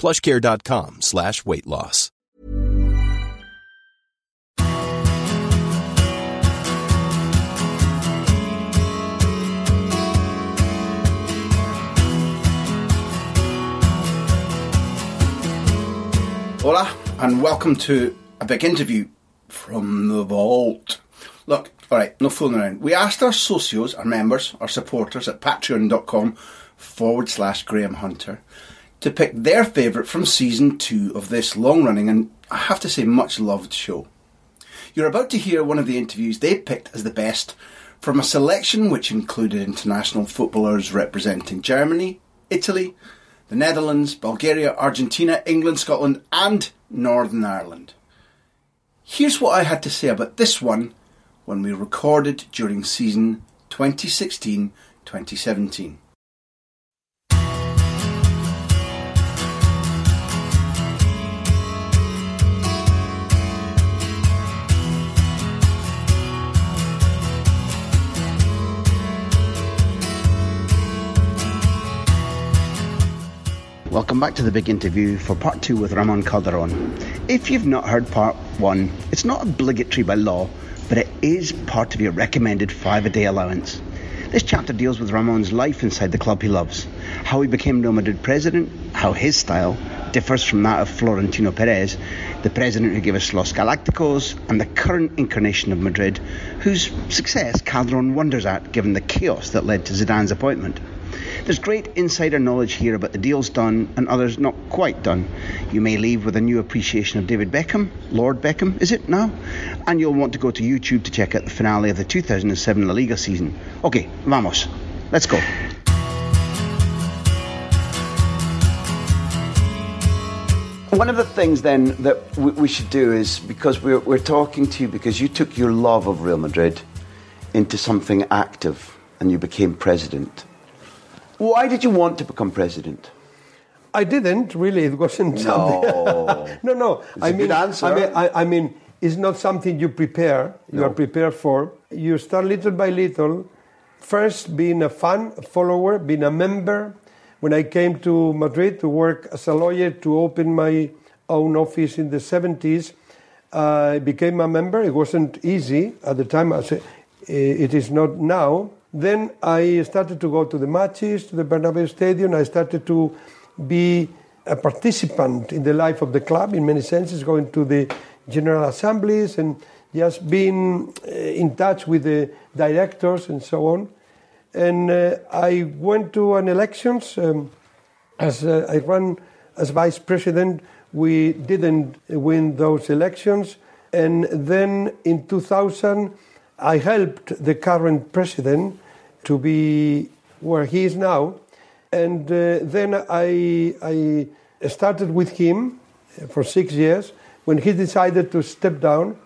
plushcare.com slash weight loss. Hola, and welcome to a big interview from the vault. Look, alright, no fooling around. We asked our socios, our members, our supporters at patreon.com forward slash Graham Hunter to pick their favourite from season two of this long running and I have to say much loved show. You're about to hear one of the interviews they picked as the best from a selection which included international footballers representing Germany, Italy, the Netherlands, Bulgaria, Argentina, England, Scotland, and Northern Ireland. Here's what I had to say about this one when we recorded during season 2016 2017. Welcome back to the big interview for part two with Ramon Calderon. If you've not heard part one, it's not obligatory by law, but it is part of your recommended five a day allowance. This chapter deals with Ramon's life inside the club he loves, how he became Madrid president, how his style differs from that of Florentino Perez, the president who gave us Los Galacticos, and the current incarnation of Madrid, whose success Calderon wonders at given the chaos that led to Zidane's appointment. There's great insider knowledge here about the deals done and others not quite done. You may leave with a new appreciation of David Beckham, Lord Beckham, is it now? And you'll want to go to YouTube to check out the finale of the 2007 La Liga season. Okay, vamos. Let's go. One of the things then that we, should do is because we're, we're talking to you because you took your love of Real Madrid into something active and you became president. Why did you want to become president? I didn't really. It wasn't No. something. no, no. It's I mean. I mean, I, I mean, it's not something you prepare. You No. are prepared for. You start little by little. First, being a fan, a follower, being a member. When I came to Madrid to work as a lawyer to open my own office in the 70s, I became a member. It wasn't easy at the time, as it it is not now. Then I started to go to the matches, to the Bernabeu Stadium. I started to be a participant in the life of the club in many senses, going to the general assemblies and just being uh, in touch with the directors and so on. And uh, I went to an elections um, as uh, I ran as vice president. We didn't win those elections, and then in 2000, I helped the current president to be where he is now, and uh, then I I started with him for six years. When he decided to step down,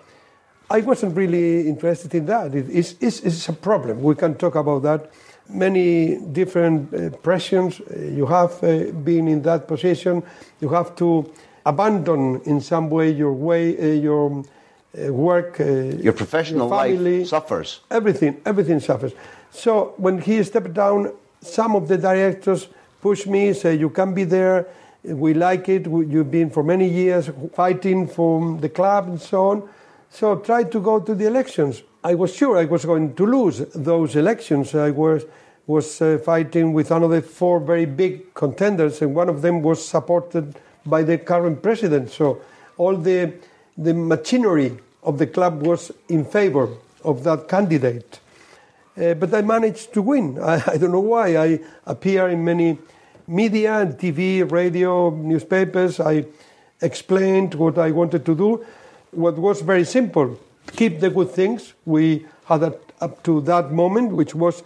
I wasn't really interested in that. It's, it's, it's a problem. We can talk about that. Many different uh, pressures uh, you have been in that position. You have to abandon in some way your way, your work, uh, Your professional family, life suffers. Everything, everything suffers. So when he stepped down, some of the directors pushed me, say, "You can be there. We like it. You've been for many years fighting for the club and so on." So try to go to the elections. I was sure I was going to lose those elections. I was was uh, fighting with another four very big contenders, and one of them was supported by the current president. So all the, the machinery of the club was in favor of that candidate. Uh, but I managed to win. I, I, don't know why. I appear in many media and TV, radio, newspapers. I explained what I wanted to do. What was very simple keep the good things we had up to that moment, which was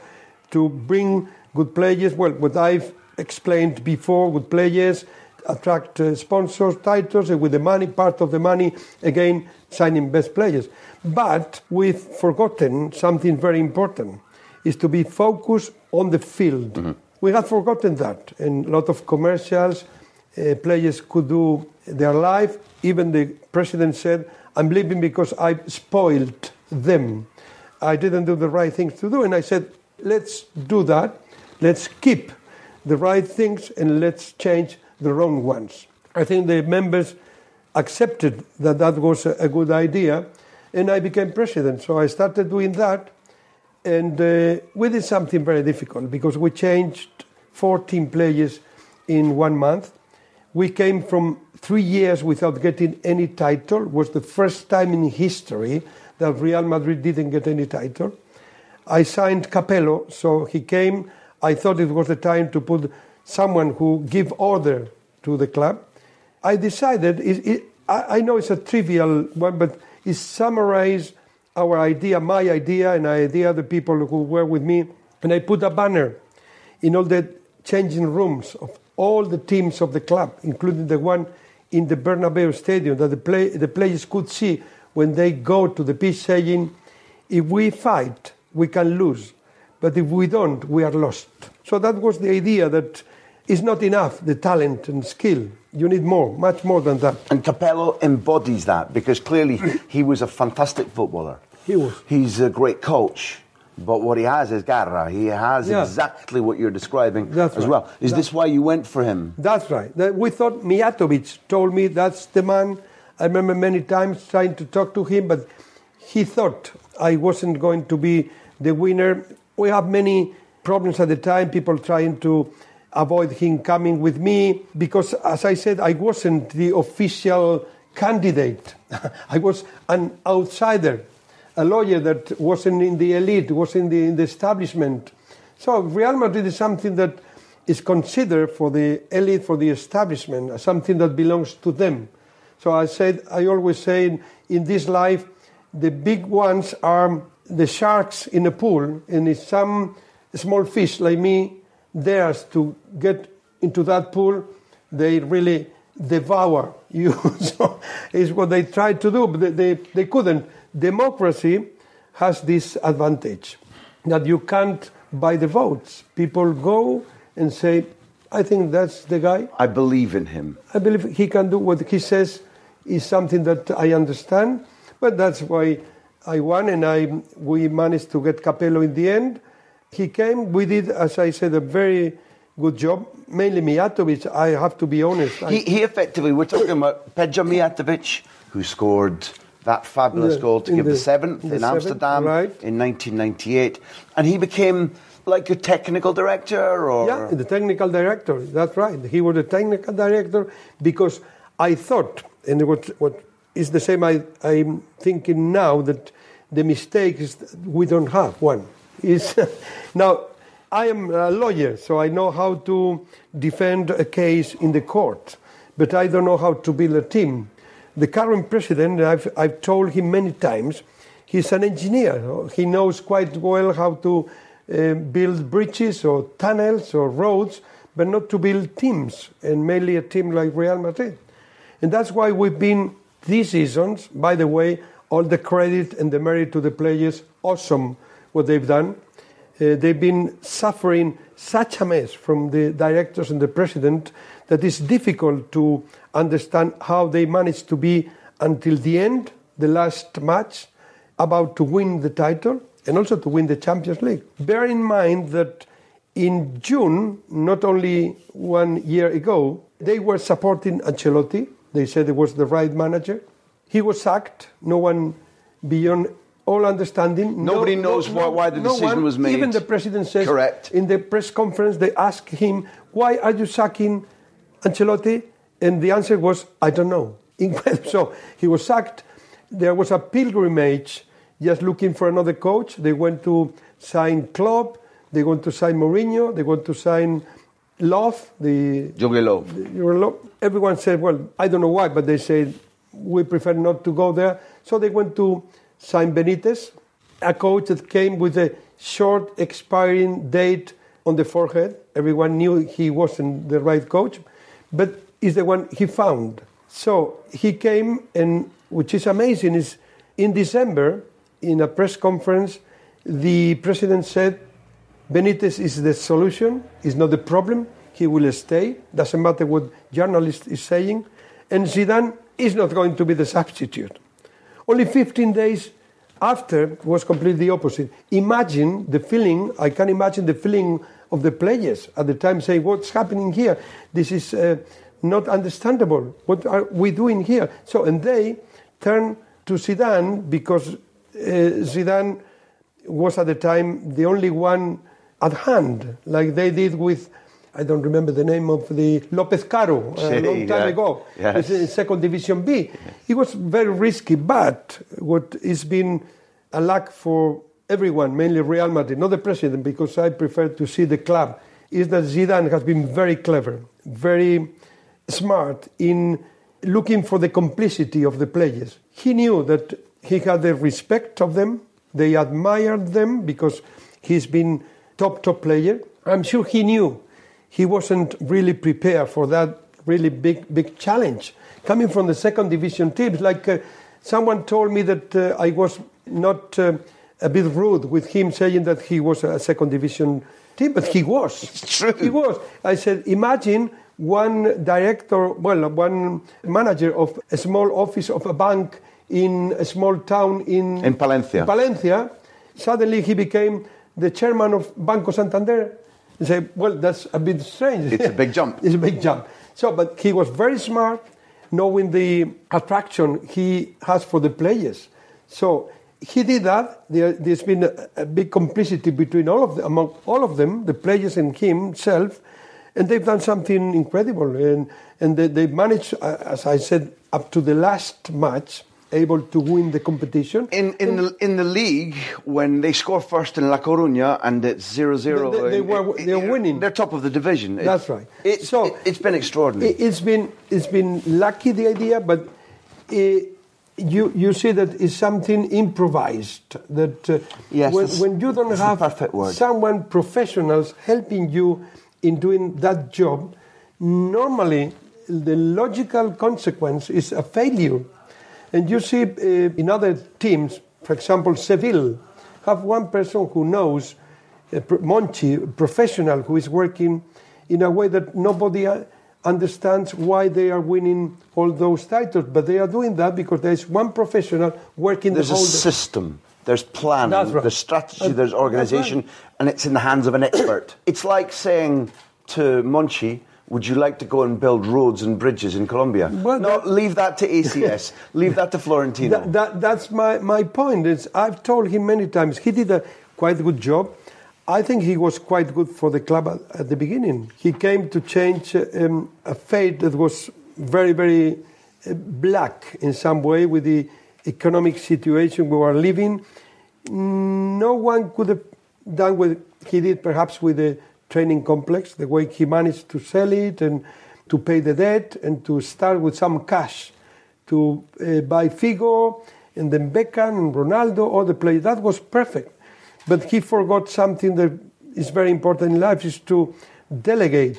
to bring good players. Well, what I've explained before, good players, attract uh, sponsors, titles, and with the money, part of the money, again, signing best players. But we've forgotten something very important, is to be focused on the field. Mm-hmm. We have forgotten that, and a lot of commercials, uh, players could do their life. Even the president said, I'm leaving because I spoiled them. I didn't do the right things to do. And I said, let's do that. Let's keep the right things and let's change the wrong ones. I think the members accepted that that was a, good idea, and I became president. So I started doing that, and uh, we did something very difficult because we changed 14 players in one month. We came from three years without getting any title. It was the first time in history that Real Madrid didn't get any title. I signed Capello, so he came. I thought it was the time to put someone who give order to the club. I decided, it, it, I, I, know it's a trivial one, but it summarized our idea, my idea, and idea of the people who were with me. And I put a banner in all the changing rooms of all the teams of the club, including the one in the Bernabeu Stadium, that the, play, the players could see when they go to the pitch saying, if we fight, we can lose. But if we don't, we are lost. So that was the idea that is not enough, the talent and skill. You need more, much more than that. And Capello embodies that because clearly he was a fantastic footballer. He was. He's a great coach. But what he has is garra. He has yeah. exactly what you're describing that's as right. well. Is this why you went for him? That's right. We thought Mijatovic told me that's the man. I remember many times trying to talk to him, but he thought I wasn't going to be the winner. We have many problems at the time, people trying to avoid him coming with me because, as I said, I wasn't the official candidate. I was an outsider, a lawyer that wasn't in the elite, was in the, in the establishment. So Real Madrid is something that is considered for the elite, for the establishment, something that belongs to them. So I said, I always say in, this life, the big ones are the sharks in a pool, and if some small fish like me dares to get into that pool, they really devour you. so it's what they tried to do, but they, they, they couldn't. Democracy has this advantage that you can't buy the votes. People go and say, I think that's the guy. I believe in him. I believe he can do what he says is something that I understand, but that's why I won and I, we managed to get Capello in the end. He came, we did, as I said, a very good job. Mainly Mijatovic, I have to be honest. He, he effectively, we're talking about Peja Mijatovic, who scored that fabulous the, goal to give the, the seventh in, the Amsterdam right. in 1998. And he became like a technical director or yeah the technical director that's right he was a technical director because i thought and what, what is the same I, i'm thinking now that the mistake is we don't have one is now I am a lawyer, so I know how to defend a case in the court, but I don't know how to build a team. The current president, I've, I've told him many times, he's an engineer. He knows quite well how to uh, build bridges or tunnels or roads, but not to build teams, and mainly a team like Real Madrid. And that's why we've been these seasons, by the way, all the credit and the merit to the players, awesome what they've done. Uh, they've been suffering such a mess from the directors and the president that it's difficult to understand how they managed to be until the end, the last match, about to win the title and also to win the Champions League. Bear in mind that in June, not only one year ago, they were supporting Ancelotti. They said it was the right manager. He was sacked. No one beyond all understanding. Nobody no, knows no, why the decision one, was made. Even the president says. Correct. In the press conference, they asked him, "Why are you sacking Ancelotti?" And the answer was, "I don't know." So he was sacked. There was a pilgrimage just looking for another coach. They went to sign Klopp. They went to sign Mourinho. They went to sign Love, the. Jurgen Klopp. Everyone said, well, I don't know why, but they said we prefer not to go there. So they went to sign Benitez, a coach that came with a short expiring date on the forehead. Everyone knew he wasn't the right coach, but is the one he found. So he came, and which is amazing is in December in a press conference, the president said Benitez is the solution, is not the problem. He will stay. Doesn't matter what journalist is saying. And Zidane is not going to be the substitute. Only 15 days after was completely opposite. Imagine the feeling, I can imagine the feeling of the players at the time saying, What's happening here? This is uh, not understandable. What are we doing here? So, and they turned to Zidane because uh, Zidane was at the time the only one at hand, like they did with. I don't remember the name of the Lopez Caro a long time yeah. ago. Yes. It's in second division B. It was very risky, but what has been a luck for everyone, mainly Real Madrid, not the president, because I prefer to see the club, is that Zidane has been very clever, very smart in looking for the complicity of the players. He knew that he had the respect of them, they admired them because he's been top top player. I'm sure he knew he wasn't really prepared for that really big big challenge coming from the second division teams. Like uh, someone told me that uh, I was not uh, a bit rude with him saying that he was a second division team, but he was. It's true. He was. I said, imagine one director, well, one manager of a small office of a bank in a small town in In Palencia. Palencia. Suddenly he became the chairman of Banco Santander. You say, well, that's a bit strange. It's a big jump. it's a big jump. So, but he was very smart, knowing the attraction he has for the players. So he did that. There, there's been a, a big complicity between all of them, among all of them, the players and himself, and they've done something incredible. And and they, they managed, uh, as I said, up to the last match, able to win the competition. In in the in the league, when they score first in La Coruña and it's 0-0, They, they, they were, they're winning. They're top of the division. It- That's right. It, So- it, has been extraordinary. It- It's been it's been lucky the idea, but uh, you you see that it's something improvised. That uh, Yes, when, when you don't have someone professionals helping you in doing that job, normally the logical consequence is a failure. And you see uh, in other teams, for example, Seville, have one person who knows, uh, Monchi, a professional who is working in a way that nobody uh, understands why they are winning all those titles. But they are doing that because there is one professional working There's the a system. There's planning. That's right. There's strategy. That's- There's organisation, right. and it's in the hands of an expert. it's like saying to Monchi, "Would you like to go and build roads and bridges in Colombia?" Well, no, that- leave that to ACS. leave that to Florentino. That, that, that's my, my point. Is I've told him many times he did a quite good job. I think he was quite good for the club at, at the beginning. He came to change uh, um, a fate that was very, very uh, black in some way with the economic situation we were living. No one could have done what he did, perhaps with the training complex, the way he managed to sell it and to pay the debt and to start with some cash to uh, buy Figo and then Beckham and Ronaldo, all the players. That was perfect. But he forgot something that is very important in life is to delegate,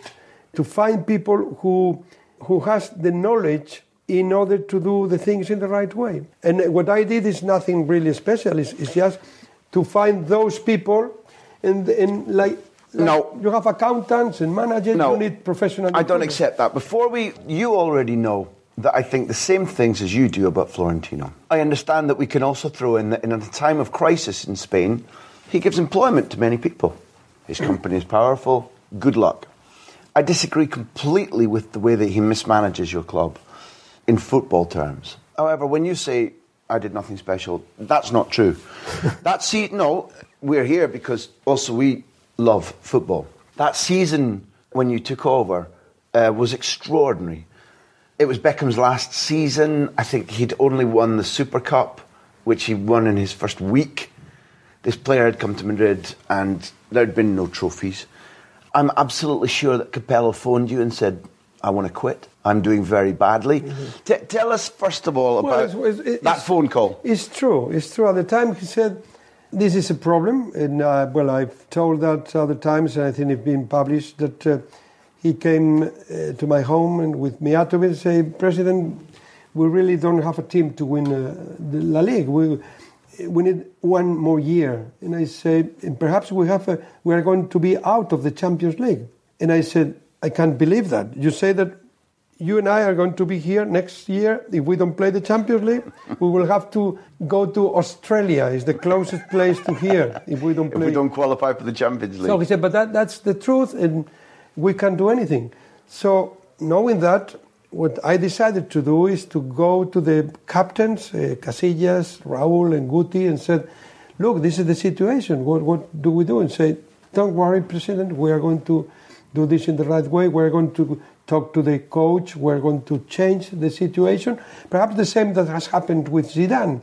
to find people who, who has the knowledge in order to do the things in the right way. And what I did is nothing really special. It's, it's just to find those people and, and like, like No. you have accountants and managers, No, you need professional I don't accept that. Before we, you already know that I think the same things as you do about Florentino. I understand that we can also throw in that in a time of crisis in Spain, he gives employment to many people. His company is powerful. Good luck. I disagree completely with the way that he mismanages your club in football terms. However, when you say I did nothing special, that's not true. that see, no, we're here because also we love football. That season when you took over uh, was extraordinary. It was Beckham's last season. I think he'd only won the Super Cup, which he won in his first week. This player had come to Madrid and there had been no trophies. I'm absolutely sure that Capello phoned you and said, I want to quit. I'm doing very badly. Mm-hmm. T- tell us, first of all, about well, it's, it's, that phone call. It's true. It's true. At the time, he said, This is a problem. And, uh, well, I've told that other times, and I think it's been published, that uh, he came uh, to my home and with Mijatovic and say, President, we really don't have a team to win uh, the La Liga. We, we need one more year. And I say, perhaps we have a, we are going to be out of the Champions League. And I said, I can't believe that. You say that you and I are going to be here next year. If we don't play the Champions League, we will have to go to Australia. It's the closest place to here if we don't play. If we don't qualify for the Champions League. So he said, but that, that's the truth, and we can't do anything. So knowing that, what I decided to do is to go to the captains, uh, Casillas, Raúl, and Guti, and said, look, this is the situation. What, what do we do? And say, don't worry, President, we are going to do this in the right way. We're going to talk to the coach. We're going to change the situation. Perhaps the same that has happened with Zidane.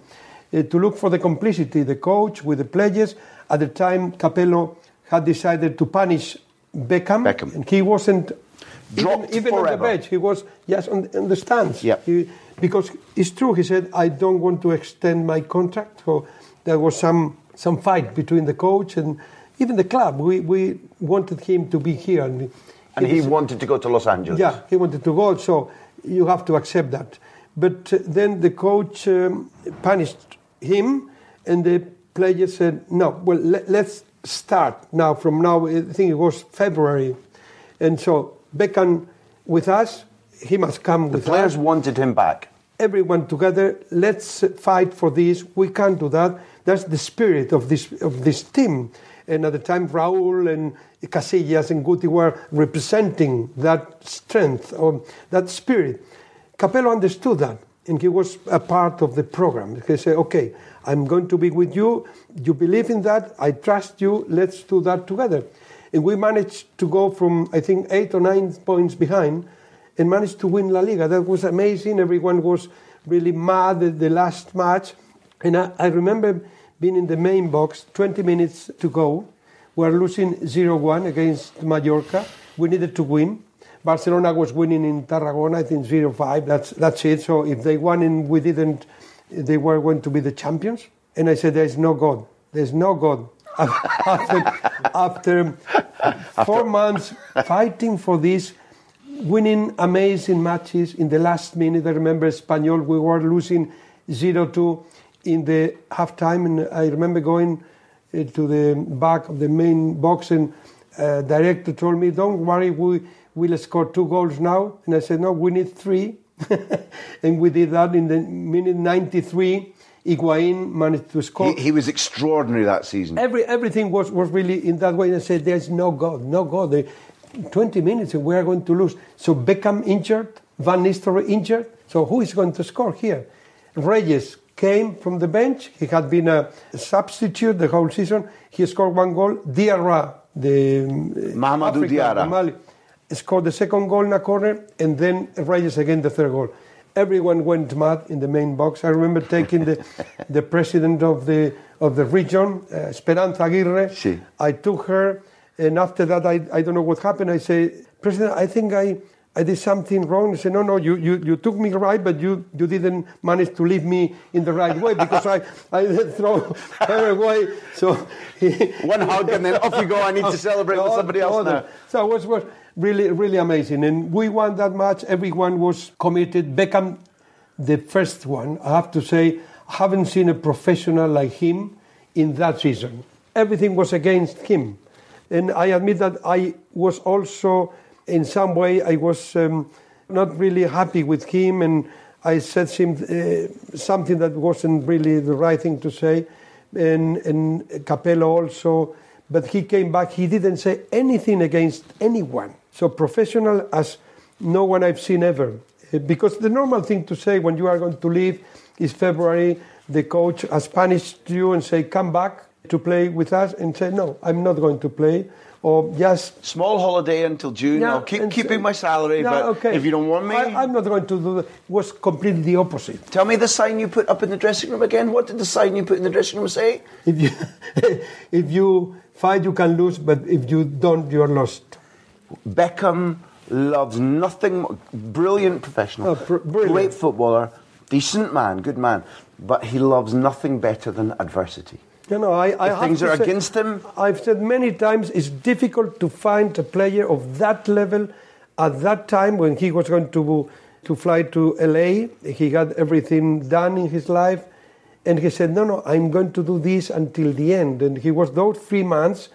Uh, to look for the complicity, the coach with the players. At the time, Capello had decided to punish Beckham, Beckham. and he wasn't dropped even, even on the bench. He was just on, on the stands. Yeah. He, because it's true. He said, "I don't want to extend my contract." So there was some some fight between the coach and even the club. We we wanted him to be here, and, and he, he wanted to go to Los Angeles. Yeah, he wanted to go. So you have to accept that. But uh, then the coach um, punished him, and the players said, "No, well, let, let's start now. From now, I think it was February, and so Beckham with us. He must come the with players us. wanted him back. Everyone together. Let's fight for this. We can't do that. That's the spirit of this of this team. And at the time, Raúl and Casillas and Guti were representing that strength or that spirit. Capello understood that, and he was a part of the program. He said, "Okay, I'm going to be with you. You believe in that. I trust you. Let's do that together." And we managed to go from, I think, eight or nine points behind and managed to win La Liga. That was amazing. Everyone was really mad at the last match. And I, I remember being in the main box, 20 minutes to go. We're losing 0 1 against Mallorca. We needed to win. Barcelona was winning in Tarragona, I think 0 5. That's, that's it. So if they won and we didn't, they were going to be the champions. And I said, There's no God. There's no God after, after four months fighting for this, winning amazing matches in the last minute. I remember Espanyol, we were losing 0 2 in the halftime, and I remember going uh, to the back of the main box, and uh, director told me, "Don't worry, we will score two goals now." And I said, "No, we need three. and we did that in the minute 93 Higuain managed to score. He, he, was extraordinary that season. Every, everything was, was really in that way. And I said, there's no God, no God. They, 20 minutes and we are going to lose. So Beckham injured, Van Nistelrooy injured. So who is going to score here? Reyes came from the bench. He had been a substitute the whole season. He scored one goal. Diarra, the Mahamadou Diarra, Mali, scored the second goal in a corner, and then Reyes again the third goal everyone went mad in the main box. I remember taking the, the president of the, of the region, uh, Esperanza Aguirre. Sí. I took her, and after that, I, I don't know what happened. I say, President, I think I, I did something wrong. He said, no, no, you, you, you took me right, but you, you didn't manage to leave me in the right way because I, I throw her away. So One hug and then off you go. I need to celebrate with somebody else now. So it was, was really, really amazing. And we won that match. Everyone was committed. Beckham, the first one, I have to say, I haven't seen a professional like him in that season. Everything was against him. And I admit that I was also, in some way, I was um, not really happy with him. And I said him uh, something that wasn't really the right thing to say. And, and Capello also. But he came back, he didn't say anything against anyone so professional as no one I've seen ever. Eh, because the normal thing to say when you are going to leave is February, the coach has punished you and say, come back. to play with us and say, no, I'm not going to play. Or just Small holiday until June. Yeah, I'll keep keeping my salary, Yeah, but okay. if you don't want me, I, I'm not going to do that. It was completely the opposite. tell me the sign you put up in the dressing room again. What did the sign you put in the dressing room say? If you, if you fight, you can lose, but if you don't, you're lost. Beckham loves nothing more. Brilliant professional, Oh, br- brilliant. great footballer, decent man, good man, but he loves nothing better than adversity. You know, I, I things are say- against him- I've said many times it's difficult to find a player of that level at that time when he was going to to fly to LA. He had everything done in his life, and he said, "No, no, I'm going to do this until the end." And he was those three months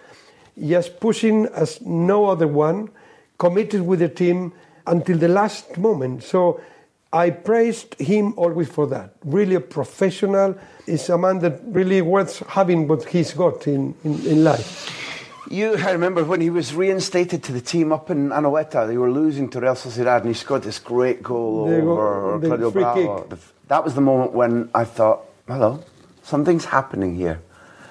just pushing as no other one, committed with the team until the last moment. So I praised him always for that. Really a professional. Is a man that really worth having what he's got in, in, in life. You, I remember when he was reinstated to the team up in Anoeta, they were losing to Real Sociedad, and he scored this great goal The over the Claudio Bravo. The that was the moment when I thought, hello, something's happening here.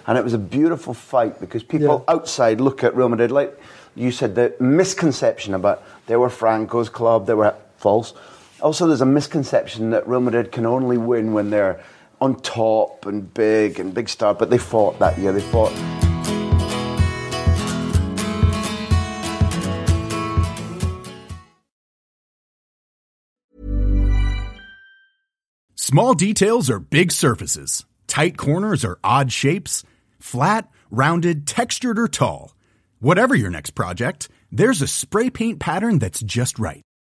And it was a beautiful fight because people Yeah. outside look at Real Madrid, like you said, the misconception about they were Franco's club, they were false. Also, there's a misconception that Real Madrid can only win when they're on top and big and big star, but they fought that year. They fought. Small details are big surfaces. Tight corners are odd shapes. Flat, rounded, textured, or tall. Whatever your next project, there's a spray paint pattern that's just right.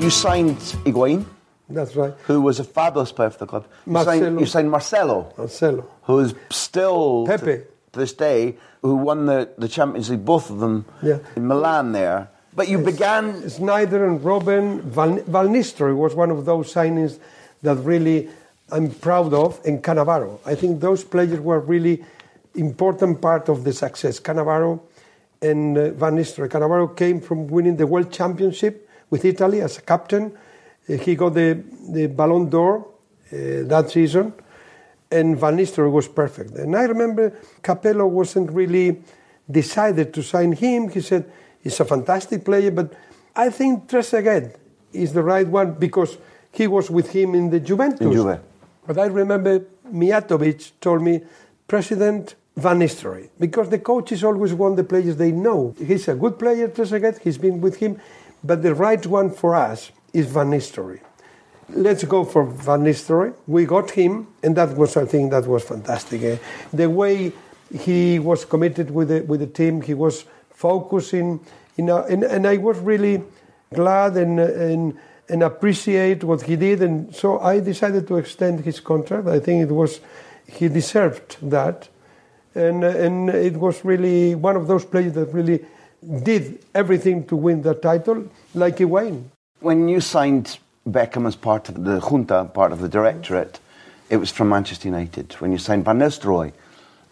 You signed Higuain, That's right. who was a fabulous player for the club. You signed, Marcelo. you signed Marcelo, Marcelo. who's still Pepe. to this day, who won the, the Champions League, both of them Yeah. in Milan there. But you began Sneijder and Robin Val, Val Nistelrooy was one of those signings that really I'm proud of, and Cannavaro. I think those players were really important part of the success. Cannavaro and uh, Van Nistelrooy. Cannavaro came from winning the World Championship with Italy as a captain. Uh, he got the, the Ballon d'Or uh, that season, and Van Nistelrooy was perfect. And I remember Capello wasn't really decided to sign him. He said, he's a fantastic player, but I think Trezeguet is the right one because he was with him in the Juventus. In Juve. But I remember Mijatovic told me, President Van Nistelrooy, because the coaches always want the players they know. He's a good player, Trezeguet, he's been with him, but the right one for us is Van Nistelrooy. Let's go for Van Nistelrooy. We got him, and that was, I think, that was fantastic. eh. The way he was committed with the, with the team, he was focusing, you know, and, and I was really glad and, and, and appreciate what he did. And so I decided to extend his contract. I think it was, he deserved that. And, and it was really one of those players that really did everything to win the title, like Higuain. when you signed Beckham as part of the junta, part of the directorate, it was from Manchester United. When you signed Van Nistelrooy,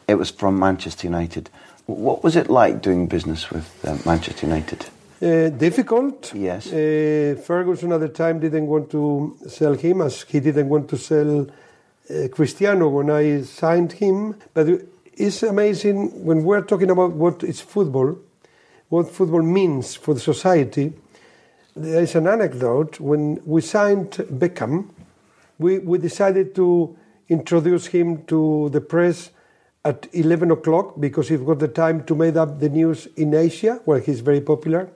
it was from Manchester United. What was it like doing business with uh, Manchester United? Uh, difficult. Yes. Uh, Ferguson at the time didn't want to sell him as he didn't want to sell uh, Cristiano when I signed him. But it's amazing when we're talking about what is football, what football means for the society. There is an anecdote when we signed Beckham, we, we decided to introduce him to the press at 11 o'clock because it was the time to make up the news in Asia, where he's very popular.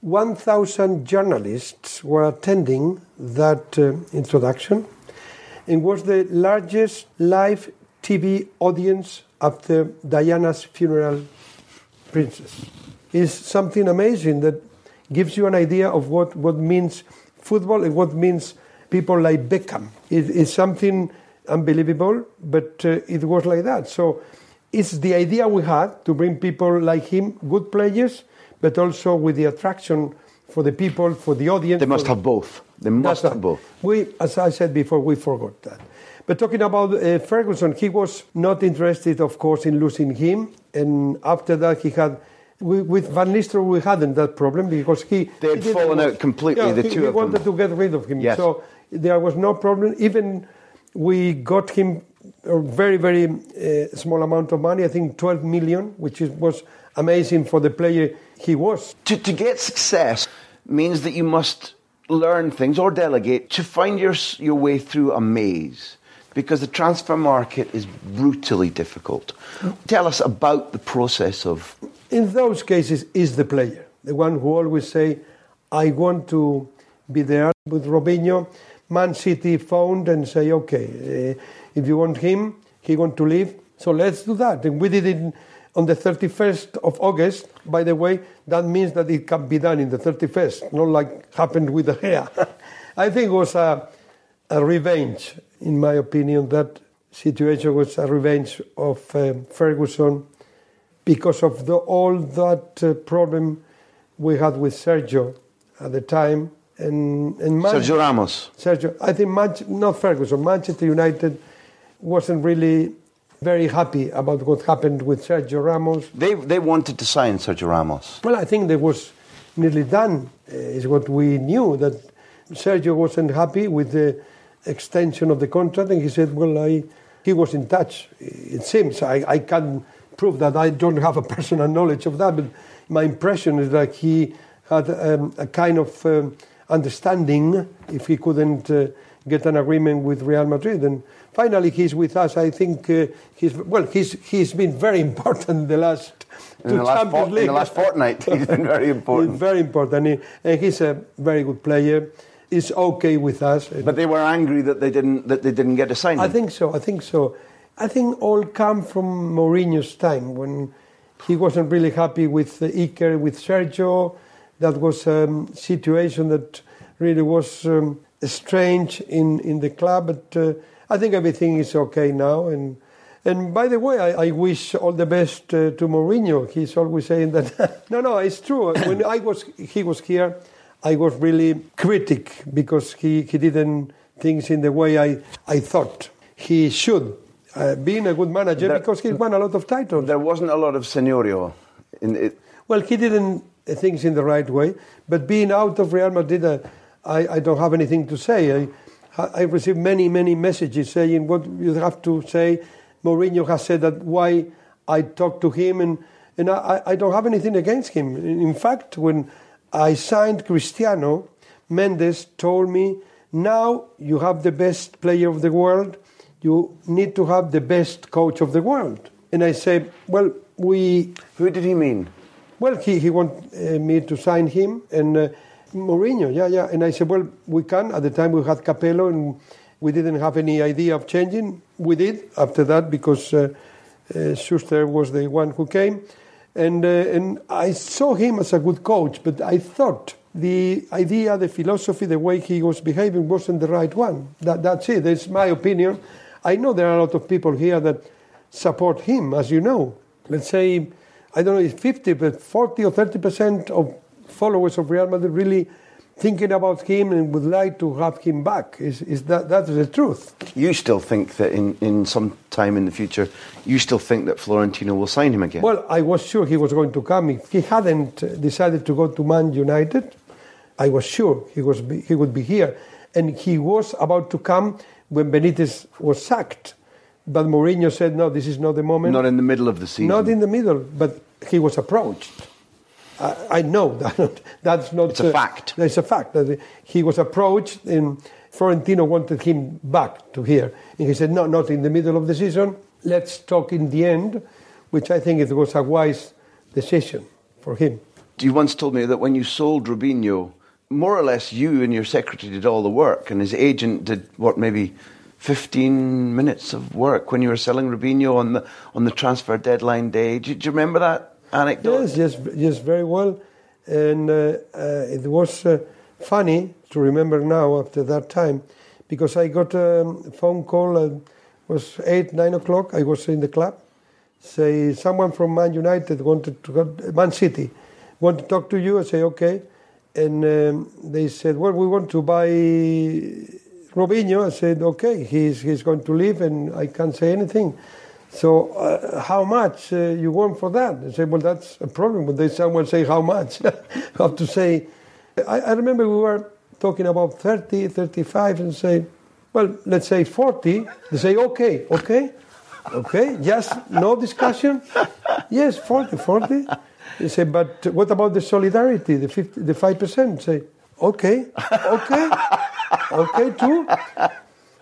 1,000 journalists were attending that uh, introduction. It was the largest live TV audience after Diana's funeral princess. It's something amazing that gives you an idea of what, what means football and what means people like Beckham. It is something unbelievable, but uh, it was like that. So it's the idea we had to bring people like him, good players, but also with the attraction for the people, for the audience. They must have both. They must have both. We, as I said before, we forgot that. But talking about uh, Ferguson, he was not interested, of course, in losing him. And after that, he had. We, with Van Nistelrooy, we hadn't that problem because he. They had he fallen out completely, Yeah, the he, two he of them. wanted to get rid of him. Yes. So there was no problem. Even we got him a very, very uh, small amount of money, I think 12 million, which is, was amazing for the player he was. To, to get success means that you must learn things or delegate to find your, your way through a maze because the transfer market is brutally difficult. Tell us about the process of. In those cases is the player, the one who always say, I want to be there with Robinho. Man City phoned and say, okay, uh, if you want him, he want to leave, so let's do that. And we did it on the 31st of August. By the way, that means that it can be done in the 31st, not like happened with De Gea. I think it was a, a revenge, in my opinion. That situation was a revenge of uh, Ferguson because of the, all that uh, problem we had with Sergio at the time. And, and Man- Sergio Ramos. Sergio, I think Manch- not Ferguson, Manchester United wasn't really very happy about what happened with Sergio Ramos. They, they wanted to sign Sergio Ramos. Well, I think that was nearly done, uh, is what we knew, that Sergio wasn't happy with the extension of the contract, and he said, well, I, he was in touch, it seems. I, I can't prove that, I don't have a personal knowledge of that, but my impression is that he had um, a kind of um, understanding if he couldn't uh, get an agreement with Real Madrid. And finally, he's with us. I think uh, he's, well, he's, he's been very important the last In two the last Champions fort- in the last fortnight, he's been very important. He's very important, He- and he's a very good player. He's okay with us. But they were angry that they didn't, that they didn't get a sign. I think so. I think so. I think all come from Mourinho's time when he wasn't really happy with uh, Iker, with Sergio. That was a um, situation that really was um, strange in, in the club. But uh, I think everything is okay now. And and by the way, I, I wish all the best uh, to Mourinho. He's always saying that. no, no, it's true. when I was he was here, I was really critic because he, he didn't things in the way I, I thought he should. Uh, being a good manager There- because he won a lot of titles. There wasn't a lot of scenario in it. Well, he didn't uh, things in the right way, but being out of Real Madrid, uh, I, I don't have anything to say. I, I received many, many messages saying what you have to say. Mourinho has said that why I talked to him, and, and I, I don't have anything against him. In fact, when I signed Cristiano, Mendes told me, now you have the best player of the world, you need to have the best coach of the world. And I said, well, we Who did he mean? well, he, he wanted uh, me to sign him and uh, Mourinho, yeah, yeah. And I said, well, we can. At the time we had Capello and we didn't have any idea of changing. We did after that because uh, uh, Schuster was the one who came. And, uh, and I saw him as a good coach, but I thought the idea, the philosophy, the way he was behaving wasn't the right one. That, that's it. That's my opinion. I know there are a lot of people here that support him, as you know. Let's say, I don't know, if 50, but 40 or 30 percent of followers of Real Madrid really thinking about him and would like to have him back. Is, is that that's the truth? You still think that in, in some time in the future, you still think that Florentino will sign him again? Well, I was sure he was going to come. If he hadn't uh, decided to go to Man United, I was sure he was he would be here, and he was about to come when Benitez was sacked. But Mourinho said, no, this is not the moment. Not in the middle of the season. Not in the middle, but he was approached. I, I know that that's not. It's a fact. It's a fact that he was approached, and Florentino wanted him back to here, and he said, "No, not in the middle of the season. Let's talk in the end," which I think it was a wise decision for him. You once told me that when you sold Robinho, more or less you and your secretary did all the work, and his agent did what maybe 15 minutes of work when you were selling Robinho on the on the transfer deadline day. Do, do you remember that anecdote? Yes, yes, yes, very well. And uh, uh, it was uh, funny to remember now after that time, because I got a phone call. It was eight, nine o'clock. I was in the club. Say someone from Man United wanted to go, Man City want to talk to you. I say okay, and um, they said, well, we want to buy Robinho. I said okay, he's he's going to leave, and I can't say anything. So, uh, how much uh, you want for that? I said, well, that's a problem. When they someone say how much, I have to say. I, I, remember we were talking about 30, 35, and say, well, let's say 40. They say, okay, okay, okay, just no discussion. Yes, 40, 40. They say, but what about the solidarity, the 50, the 5%? Say, okay, okay, okay too.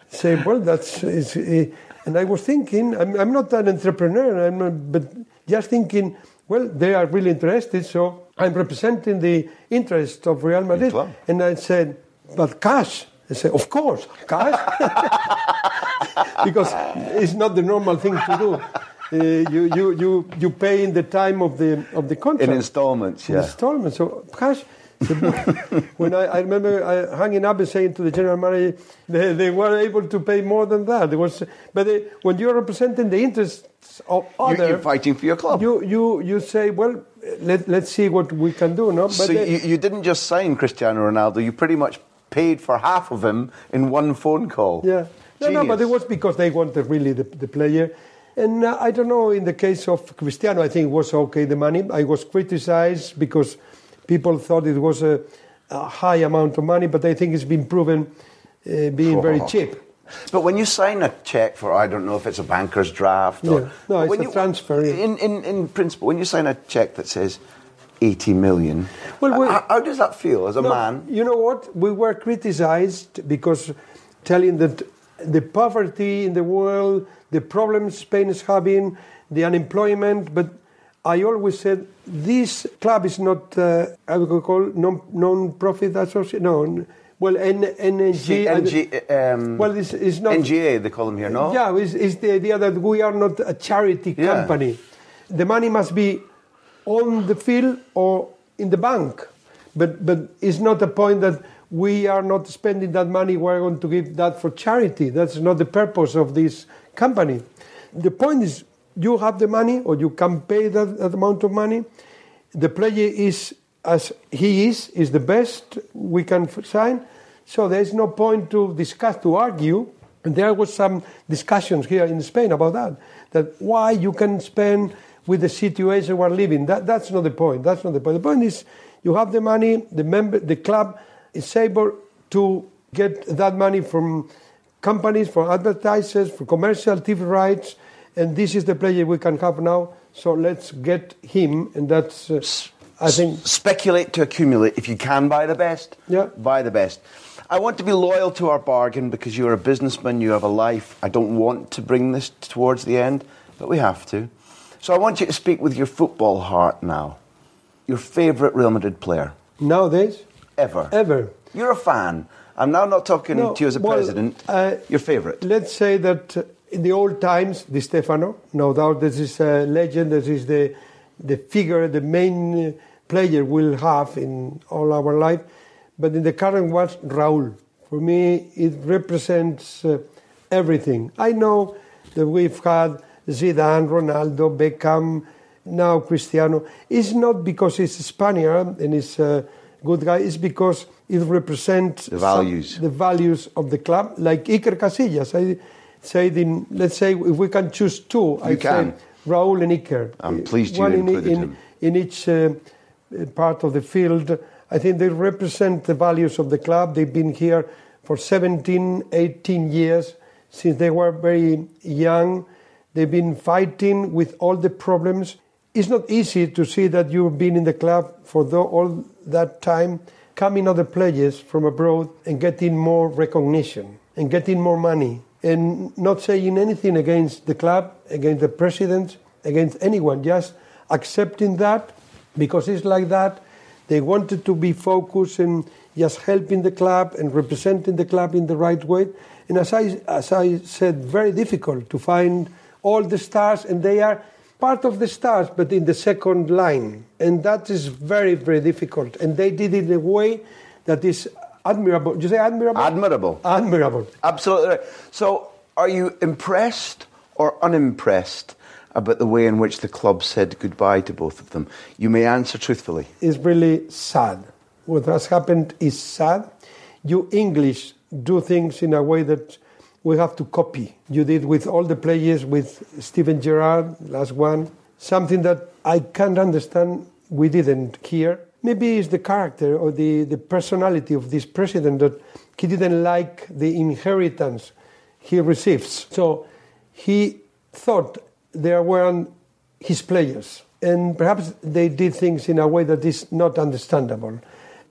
Say, well, that's. It's, eh, and I was thinking, I'm, I'm not an entrepreneur, I'm not, but just thinking, well, they are really interested, so I'm representing the interest of Real Madrid. And I said, but cash. I said, of course, cash. because it's not the normal thing to do. Uh, you, you, you, you pay in the time of the, of the contract. In installments, yeah. installments. So when I, I remember I hanging up and saying to the general manager, they, they were able to pay more than that. It was, but they, when you're representing the interests of others, you're fighting for your club. You, you, you say, well, let, let's see what we can do. No? But so they, you, you didn't just sign Cristiano Ronaldo, you pretty much paid for half of him in one phone call. Yeah. No, no, but it was because they wanted really the, the player. And uh, I don't know, in the case of Cristiano, I think it was okay, the money. I was criticized because people thought it was a, a high amount of money, but I think it's been proven uh, being oh. very cheap. But when you sign a check for, I don't know if it's a banker's draft or. Yeah. No, it's when a you, transfer. In, in, in principle, when you sign a check that says 80 million, well, we, how, how, does that feel as a no, man? You know what? We were criticized because telling that the poverty in the world, the problems Spain is having, the unemployment, but I always said this club is not, uh, I would call non non-profit association. No, well, N, NG. NG um, well, it's, it's, not NGA. They call them here, no? Yeah, it's, it's the idea that we are not a charity yeah. company. The money must be on the field or in the bank, but but it's not a point that we are not spending that money. We're going to give that for charity. That's not the purpose of this company. The point is you have the money or you can pay that, that amount of money. The player is as he is, is the best we can sign. So there is no point to discuss, to argue. And there was some discussions here in Spain about that. That why you can spend with the situation we're living. That, that's not the point. That's not the point. The point is you have the money, the member, the club is able to get that money from companies, for advertisers, for commercial TV rights, and this is the player we can have now. So let's get him, and that's. Uh, I think speculate to accumulate. If you can buy the best, yeah. buy the best. I want to be loyal to our bargain because you're a businessman, you have a life. I don't want to bring this towards the end, but we have to. So I want you to speak with your football heart now. Your favourite Real Madrid player? Nowadays? Ever. Ever. You're a fan. I'm now not talking no, to you as a well, president. Uh, your favourite? Let's say that in the old times, Di Stefano, no doubt this is a legend, this is the, the figure, the main player we'll have in all our life. But in the current one, Raúl. For me, it represents uh, everything. I know that we've had Zidane, Ronaldo, Beckham, now Cristiano. It's not because he's a Spaniard and he's a good guy, is because it represents the values, some, the values of the club, like Iker Casillas. I, say, in, let's say, if we can choose two, I can. say Raúl and Iker. I'm pleased One you in, included in, him. In each uh, part of the field, I think they represent the values of the club. They've been here for 17, 18 years. since they were very young. They've been fighting with all the problems. It's not easy to see that you've been in the club for the, all that time, coming other players from abroad and getting more recognition and getting more money and not saying anything against the club, against the president, against anyone, just accepting that because it's like that. They wanted to be focused and just helping the club and representing the club in the right way. And as I, as I said, very difficult to find all the stars, and they are part of the stars, but in the second line. And that is very, very difficult. And they did it in a way that is admirable. You say admirable? Admirable. Admirable. Absolutely right. So, are you impressed or unimpressed about the way in which the club said goodbye to both of them? You may answer truthfully. It's really sad. What has happened is sad. You English do things in a way that we have to copy. You did with all the players, with Steven Gerrard, last one. Something that I can't understand, we didn't here. Maybe it's the character or the, the personality of this president that he didn't like the inheritance he receives. So he thought there weren't his players. And perhaps they did things in a way that is not understandable.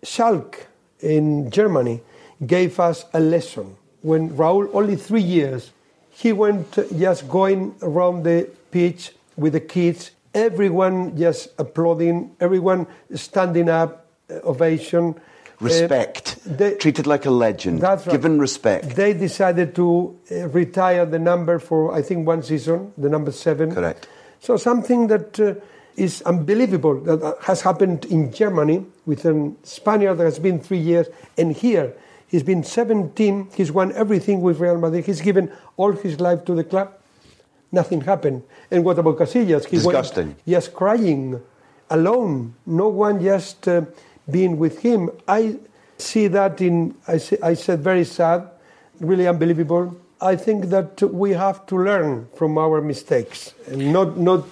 Schalke in Germany gave us a lesson. When Raúl, only three years, he went just going around the pitch with the kids, everyone just applauding, everyone standing up, uh, ovation. Respect. Uh, they, Treated like a legend. That's right. Given respect. They decided to uh, retire the number for, I think, one season, the number seven. Correct. So something that uh, is unbelievable that has happened in Germany with a Spaniard that has been three years, and here he's been 17. He's won everything with Real Madrid. He's given all his life to the club. Nothing happened. And what about Casillas? He Disgusting. Went just crying, alone. No one just uh, being with him. I see that in. I, say, I said very sad, really unbelievable. I think that we have to learn from our mistakes and not not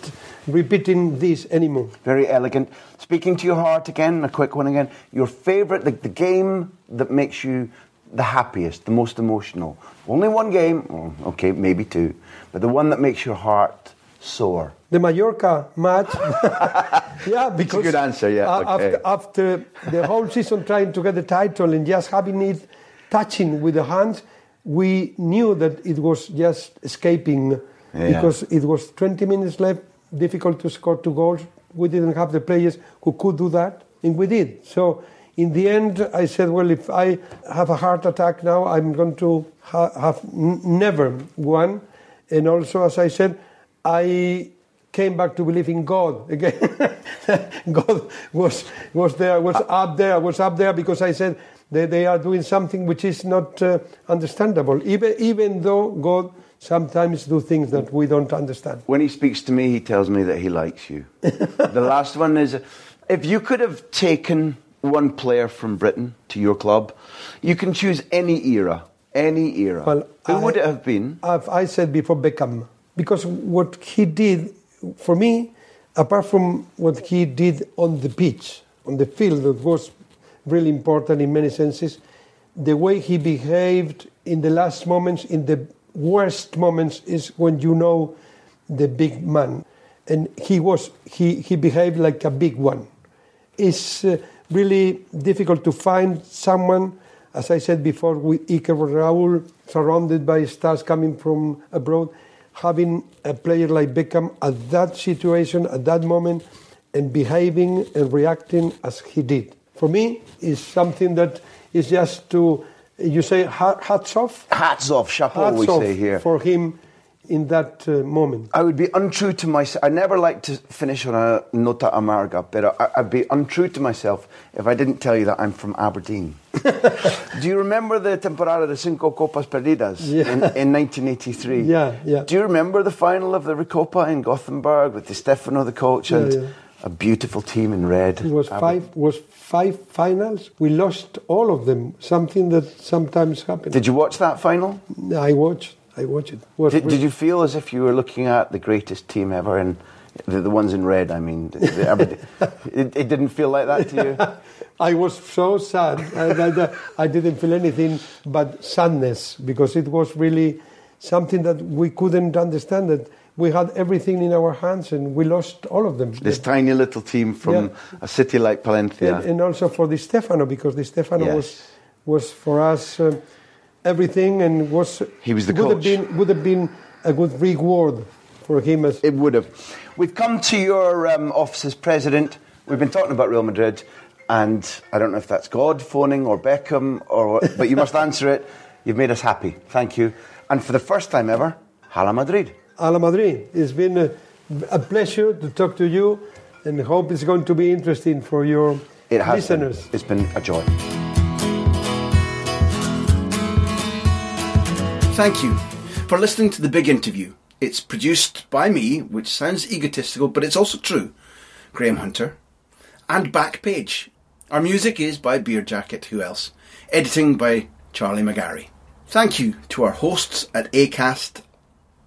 repeating this anymore. Very elegant. Speaking to your heart again, a quick one again. Your favourite, the, the game that makes you the happiest, the most emotional. Only one game, okay, maybe two, but the one that makes your heart soar. The Mallorca match, yeah, because good answer, yeah, uh, okay. after, after the whole season trying to get the title and just having it touching with the hands, we knew that it was just escaping Yeah. because it was 20 minutes left, difficult to score two goals. We didn't have the players who could do that, and we did. So in the end, I said, well, if I have a heart attack now, I'm going to ha- have n- never won. And also, as I said, I came back to believe in God again. God was was there, was uh, up there, was up there because I said they, they are doing something which is not uh, understandable. Even even though God sometimes do things that we don't understand. When he speaks to me, he tells me that he likes you. the last one is if you could have taken one player from Britain to your club, you can choose any era, any era. Well, Who I- would it have been? I've, I said before Beckham, because what he did for me, apart from what he did on the pitch, on the field, that was really important in many senses, the way he behaved in the last moments, in the worst moments, is when you know the big man. And he was, he, he behaved like a big one. It's uh, really difficult to find someone, as I said before, with Iker Raúl, surrounded by stars coming from abroad, having a player like Beckham at that situation, at that moment, and behaving and reacting as he did. For me, is something that is just to, you say, ha- hats off? Hats off, chapeau, Hats we off say here. for him in that uh, moment. I would be untrue to myself. I never like to finish on a nota amarga, but I, I'd be untrue to myself if I didn't tell you that I'm from Aberdeen. Do you remember the temporada de Cinco Copas Perdidas Yeah. in, in 1983? Yeah, yeah. Do you remember the final of the Recopa in Gothenburg with Di Stefano, the coach, and Yeah, yeah. A beautiful team in red? It was five was five finals. We lost all of them. Something that sometimes happens. Did you watch that final? I watched. I watched it. Was Did, did you feel as if you were looking at the greatest team ever, and the, the ones in red? I mean, the, it, it didn't feel like that to you. I was so sad. I, I, I didn't feel anything but sadness because it was really something that we couldn't understand that we had everything in our hands and we lost all of them. This tiny little team from Yeah. a city like Palencia. and, and also for Di Stefano because Di Stefano Yes. was was for us uh, everything and was He was the would have coach. been would have been a good reward for him as It would have. We've come to your um, office as president. We've been talking about Real Madrid, and I don't know if that's God phoning or Beckham, or but you must answer it. You've made us happy. Thank you. And for the first time ever, Hala Madrid. Hala Madrid. It's been a, a pleasure to talk to you and hope it's going to be interesting for your It has been. listeners. It's been a joy. Thank you for listening to the big interview. It's produced by me, which sounds egotistical, but it's also true, Graham Hunter, and Backpage. Our music is by Beerjacket, who else? Editing by Charlie McGarry. Thank you to our hosts at ACAST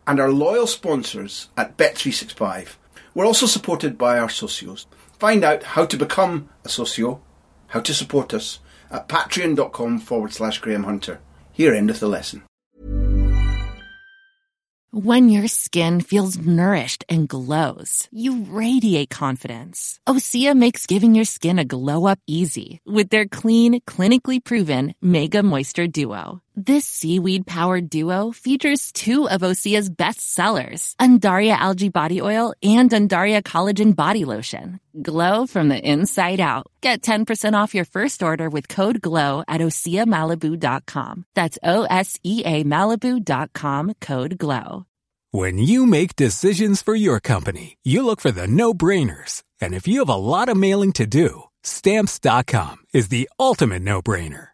and our loyal sponsors at Bet365. We're also supported by our socios. Find out how to become a socio, how to support us at patreon.com forward slash Graham Hunter. Here endeth the lesson. When your skin feels nourished and glows, you radiate confidence. Osea makes giving your skin a glow up easy with their clean, clinically proven Mega Moisture Duo. This seaweed powered duo features two of Osea's best sellers, Undaria Algae Body Oil and Undaria Collagen Body Lotion. Glow from the inside out. Get 10% off your first order with code GLOW at OseaMalibu.com. That's O S E A Malibu.com code GLOW. When you make decisions for your company, you look for the no brainers. And if you have a lot of mailing to do, stamps.com is the ultimate no brainer.